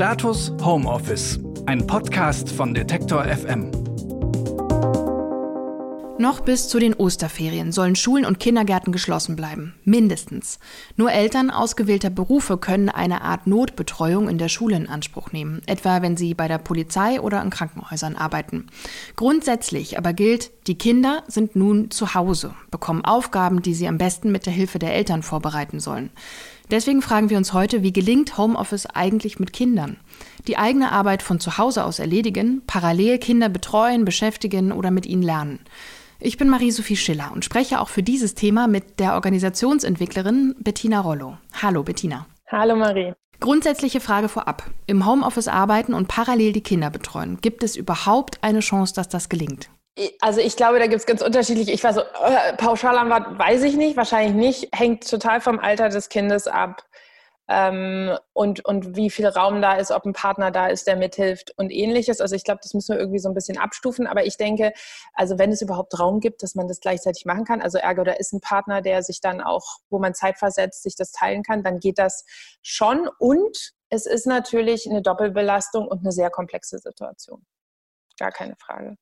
Status Homeoffice, ein Podcast von Detektor FM. Noch bis zu den Osterferien sollen Schulen und Kindergärten geschlossen bleiben. Mindestens. Nur Eltern ausgewählter Berufe können eine Art Notbetreuung in der Schule in Anspruch nehmen, etwa wenn sie bei der Polizei oder in Krankenhäusern arbeiten. Grundsätzlich aber gilt, die Kinder sind nun zu Hause, bekommen Aufgaben, die sie am besten mit der Hilfe der Eltern vorbereiten sollen. Deswegen fragen wir uns heute, wie gelingt Homeoffice eigentlich mit Kindern? Die eigene Arbeit von zu Hause aus erledigen, parallel Kinder betreuen, beschäftigen oder mit ihnen lernen. Ich bin Marie-Sophie Schiller und spreche auch für dieses Thema mit der Organisationsentwicklerin Bettina Rollo. Hallo Bettina. Hallo Marie. Grundsätzliche Frage vorab. Im Homeoffice arbeiten und parallel die Kinder betreuen. Gibt es überhaupt eine Chance, dass das gelingt? Also ich glaube, da gibt es ganz unterschiedliche, ich weiß so, äh, Pauschalantwort weiß ich nicht, wahrscheinlich nicht, hängt total vom Alter des Kindes ab ähm, und, und wie viel Raum da ist, ob ein Partner da ist, der mithilft und ähnliches. Also ich glaube, das müssen wir irgendwie so ein bisschen abstufen. Aber ich denke, also wenn es überhaupt Raum gibt, dass man das gleichzeitig machen kann, also ergo, da ist ein Partner, der sich dann auch, wo man Zeit versetzt, sich das teilen kann, dann geht das schon. Und es ist natürlich eine Doppelbelastung und eine sehr komplexe Situation. Gar keine Frage.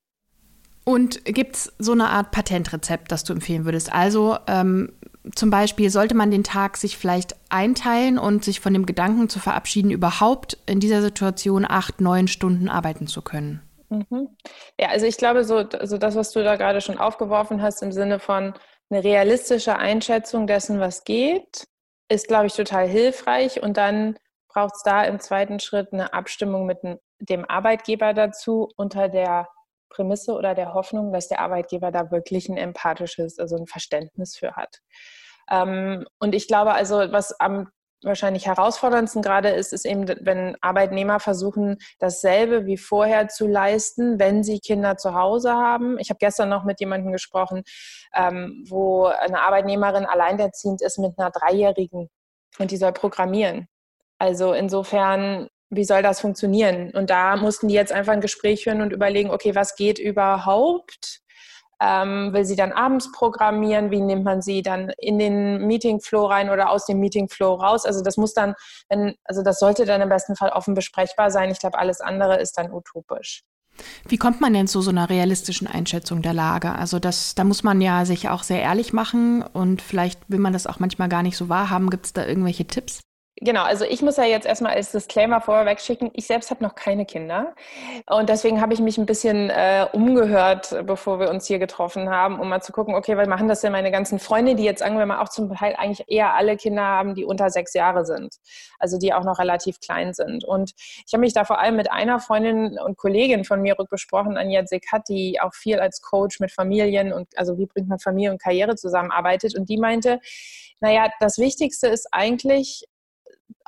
Und gibt es so eine Art Patentrezept, das du empfehlen würdest? Also ähm, zum Beispiel sollte man den Tag sich vielleicht einteilen und sich von dem Gedanken zu verabschieden, überhaupt in dieser Situation acht, neun Stunden arbeiten zu können. Mhm. Ja, also ich glaube, so also das, was du da gerade schon aufgeworfen hast, im Sinne von eine realistische Einschätzung dessen, was geht, ist, glaube ich, total hilfreich. Und dann braucht es da im zweiten Schritt eine Abstimmung mit dem Arbeitgeber dazu unter der Prämisse oder der Hoffnung, dass der Arbeitgeber da wirklich ein empathisches, also ein Verständnis für hat. Ähm, und ich glaube also, was am wahrscheinlich herausforderndsten gerade ist, ist eben, wenn Arbeitnehmer versuchen, dasselbe wie vorher zu leisten, wenn sie Kinder zu Hause haben. Ich habe gestern noch mit jemandem gesprochen, ähm, wo eine Arbeitnehmerin alleinerziehend ist mit einer Dreijährigen und die soll programmieren. Also insofern wie soll das funktionieren? Und da mussten die jetzt einfach ein Gespräch führen und überlegen, okay, was geht überhaupt? Ähm, will sie dann abends programmieren? Wie nimmt man sie dann in den Meetingflow rein oder aus dem Meetingflow raus? Also das muss dann, also das sollte dann im besten Fall offen besprechbar sein. Ich glaube, alles andere ist dann utopisch. Wie kommt man denn zu so einer realistischen Einschätzung der Lage? Also das, da muss man ja sich auch sehr ehrlich machen und vielleicht will man das auch manchmal gar nicht so wahrhaben. Gibt es da irgendwelche Tipps? Genau, also ich muss ja jetzt erstmal als Disclaimer vorweg schicken, ich selbst habe noch keine Kinder. Und deswegen habe ich mich ein bisschen äh, umgehört, bevor wir uns hier getroffen haben, um mal zu gucken, okay, was machen das denn meine ganzen Freunde, die jetzt, sagen wir mal, auch zum Teil eigentlich eher alle Kinder haben, die unter sechs Jahre sind, also die auch noch relativ klein sind. Und ich habe mich da vor allem mit einer Freundin und Kollegin von mir rückbesprochen, Anja Sekat, die auch viel als Coach mit Familien und also wie bringt man Familie und Karriere zusammenarbeitet. Und die meinte, naja, das Wichtigste ist eigentlich,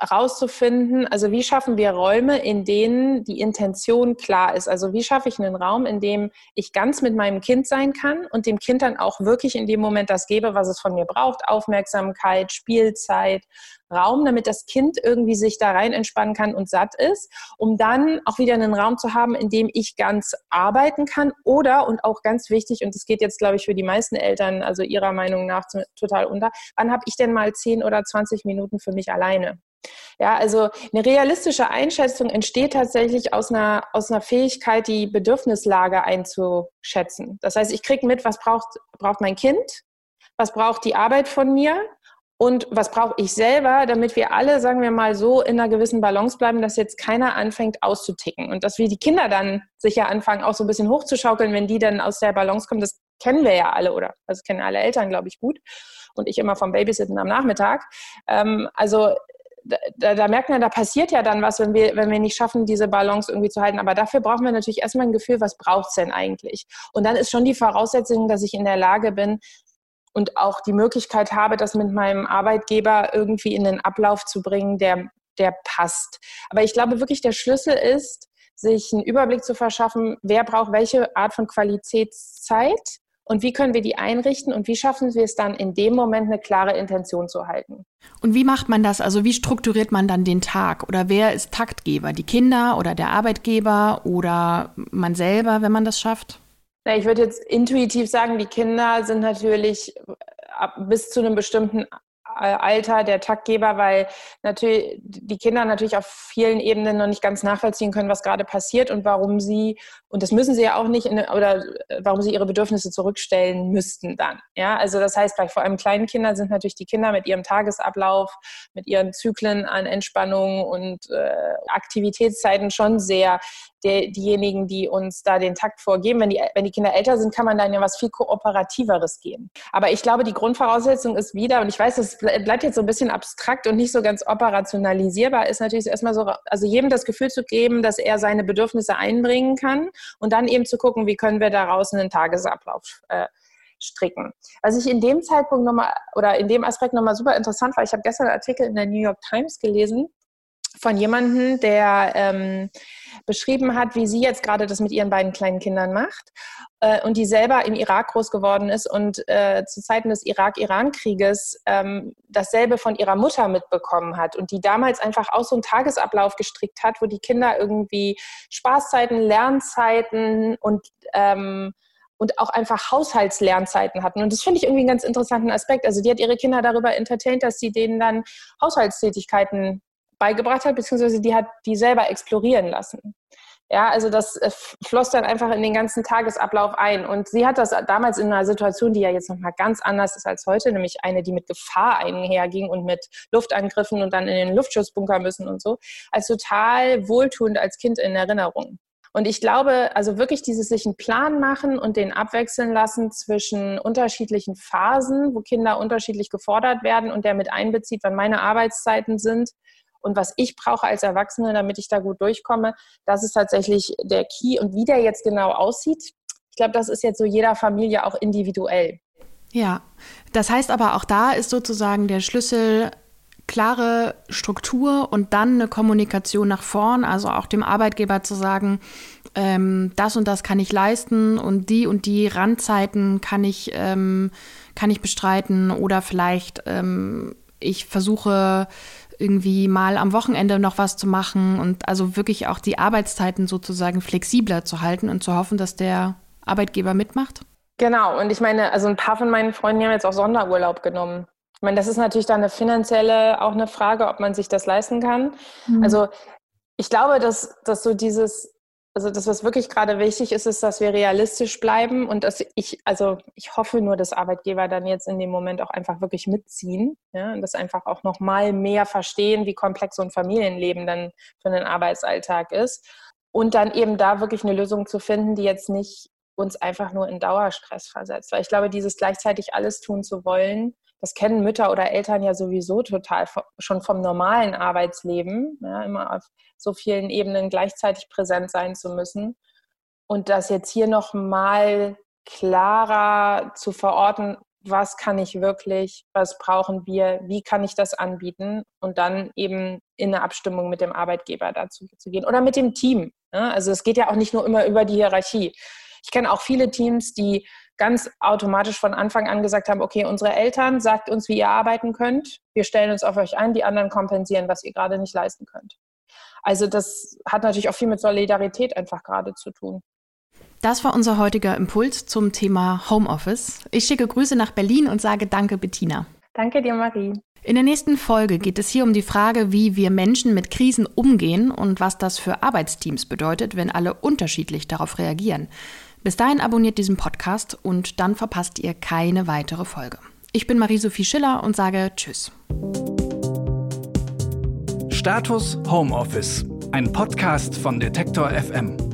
herauszufinden, also wie schaffen wir Räume, in denen die Intention klar ist. Also wie schaffe ich einen Raum, in dem ich ganz mit meinem Kind sein kann und dem Kind dann auch wirklich in dem Moment das gebe, was es von mir braucht. Aufmerksamkeit, Spielzeit, Raum, damit das Kind irgendwie sich da rein entspannen kann und satt ist, um dann auch wieder einen Raum zu haben, in dem ich ganz arbeiten kann oder, und auch ganz wichtig, und das geht jetzt, glaube ich, für die meisten Eltern, also ihrer Meinung nach total unter, wann habe ich denn mal 10 oder 20 Minuten für mich alleine? Ja, also eine realistische Einschätzung entsteht tatsächlich aus einer, aus einer Fähigkeit, die Bedürfnislage einzuschätzen. Das heißt, ich kriege mit, was braucht, braucht mein Kind, was braucht die Arbeit von mir und was brauche ich selber, damit wir alle, sagen wir mal, so in einer gewissen Balance bleiben, dass jetzt keiner anfängt auszuticken. Und dass wir die Kinder dann sicher anfangen, auch so ein bisschen hochzuschaukeln, wenn die dann aus der Balance kommen, das kennen wir ja alle oder das kennen alle Eltern, glaube ich, gut. Und ich immer vom Babysitten am Nachmittag. Ähm, also da, da, merkt man, da passiert ja dann was, wenn wir, wenn wir nicht schaffen, diese Balance irgendwie zu halten. Aber dafür brauchen wir natürlich erstmal ein Gefühl, was braucht es denn eigentlich? Und dann ist schon die Voraussetzung, dass ich in der Lage bin und auch die Möglichkeit habe, das mit meinem Arbeitgeber irgendwie in den Ablauf zu bringen, der, der passt. Aber ich glaube wirklich, der Schlüssel ist, sich einen Überblick zu verschaffen, wer braucht welche Art von Qualitätszeit und wie können wir die einrichten und wie schaffen wir es dann in dem Moment eine klare Intention zu halten. Und wie macht man das? Also wie strukturiert man dann den Tag? Oder wer ist Taktgeber? Die Kinder oder der Arbeitgeber oder man selber, wenn man das schafft? Na, ich würde jetzt intuitiv sagen, die Kinder sind natürlich bis zu einem bestimmten Alter der Taktgeber, weil natürlich die Kinder natürlich auf vielen Ebenen noch nicht ganz nachvollziehen können, was gerade passiert und warum sie, und das müssen sie ja auch nicht, in, oder äh, warum sie ihre Bedürfnisse zurückstellen müssten dann. Ja, also das heißt, bei vor allem kleinen Kindern sind natürlich die Kinder mit ihrem Tagesablauf, mit ihren Zyklen an Entspannung und äh, Aktivitätszeiten schon sehr der, diejenigen, die uns da den Takt vorgeben. Wenn die, wenn die Kinder älter sind, kann man dann ja was viel kooperativeres gehen. Aber ich glaube, die Grundvoraussetzung ist wieder, und ich weiß, das bleibt jetzt so ein bisschen abstrakt und nicht so ganz operationalisierbar, ist natürlich erstmal so, also jedem das Gefühl zu geben, dass er seine Bedürfnisse einbringen kann und dann eben zu gucken, wie können wir daraus einen Tagesablauf äh, stricken. Was ich in dem Zeitpunkt nochmal oder in dem Aspekt nochmal super interessant war, ich habe gestern einen Artikel in der New York Times gelesen, von jemandem, der ähm, beschrieben hat, wie sie jetzt gerade das mit ihren beiden kleinen Kindern macht äh, und die selber im Irak groß geworden ist und äh, zu Zeiten des Irak-Iran-Krieges ähm, dasselbe von ihrer Mutter mitbekommen hat und die damals einfach auch so einen Tagesablauf gestrickt hat, wo die Kinder irgendwie Spaßzeiten, Lernzeiten und ähm, und auch einfach Haushaltslernzeiten hatten. Und das finde ich irgendwie einen ganz interessanten Aspekt. Also die hat ihre Kinder darüber entertaint, dass sie denen dann Haushaltstätigkeiten beigebracht hat, beziehungsweise die hat die selber explorieren lassen. Ja, also das äh, floss dann einfach in den ganzen Tagesablauf ein. Und sie hat das damals in einer Situation, die ja jetzt nochmal ganz anders ist als heute, nämlich eine, die mit Gefahr einherging und mit Luftangriffen und dann in den Luftschutzbunker müssen und so, als total wohltuend als Kind in Erinnerung. Und ich glaube, also wirklich dieses sich einen Plan machen und den abwechseln lassen zwischen unterschiedlichen Phasen, wo Kinder unterschiedlich gefordert werden und der mit einbezieht, wann meine Arbeitszeiten sind und was ich brauche als Erwachsene, damit ich da gut durchkomme, das ist tatsächlich der Key. Und wie der jetzt genau aussieht, ich glaube, das ist jetzt so jeder Familie auch individuell. Ja, das heißt aber auch da ist sozusagen der Schlüssel klare Struktur und dann eine Kommunikation nach vorn, also auch dem Arbeitgeber zu sagen, ähm, das und das kann ich leisten und die und die Randzeiten kann ich, ähm, kann ich bestreiten oder vielleicht ähm, ich versuche irgendwie mal am Wochenende noch was zu machen und also wirklich auch die Arbeitszeiten sozusagen flexibler zu halten und zu hoffen, dass der Arbeitgeber mitmacht? Genau, und ich meine, also ein paar von meinen Freunden haben jetzt auch Sonderurlaub genommen. Ich meine, das ist natürlich dann eine finanzielle auch eine Frage, ob man sich das leisten kann. Mhm. Also ich glaube, dass, dass so dieses also das, was wirklich gerade wichtig ist, ist, dass wir realistisch bleiben und dass ich, also ich hoffe nur, dass Arbeitgeber dann jetzt in dem Moment auch einfach wirklich mitziehen ja, und das einfach auch noch mal mehr verstehen, wie komplex so ein Familienleben dann für einen Arbeitsalltag ist und dann eben da wirklich eine Lösung zu finden, die jetzt nicht uns einfach nur in Dauerstress versetzt. Weil ich glaube, dieses gleichzeitig alles tun zu wollen, das kennen Mütter oder Eltern ja sowieso total schon vom normalen Arbeitsleben, ja, immer auf so vielen Ebenen gleichzeitig präsent sein zu müssen. Und das jetzt hier nochmal klarer zu verorten, was kann ich wirklich, was brauchen wir, wie kann ich das anbieten und dann eben in eine Abstimmung mit dem Arbeitgeber dazu zu gehen oder mit dem Team. Ne? Also es geht ja auch nicht nur immer über die Hierarchie. Ich kenne auch viele Teams, die ganz automatisch von Anfang an gesagt haben, okay, unsere Eltern sagt uns, wie ihr arbeiten könnt. Wir stellen uns auf euch ein, die anderen kompensieren, was ihr gerade nicht leisten könnt. Also das hat natürlich auch viel mit Solidarität einfach gerade zu tun. Das war unser heutiger Impuls zum Thema Homeoffice. Ich schicke Grüße nach Berlin und sage Danke, Bettina. Danke dir, Marie. In der nächsten Folge geht es hier um die Frage, wie wir Menschen mit Krisen umgehen und was das für Arbeitsteams bedeutet, wenn alle unterschiedlich darauf reagieren. Bis dahin abonniert diesen Podcast und dann verpasst ihr keine weitere Folge. Ich bin Marie-Sophie Schiller und sage Tschüss. Status Homeoffice, ein Podcast von Detektor FM.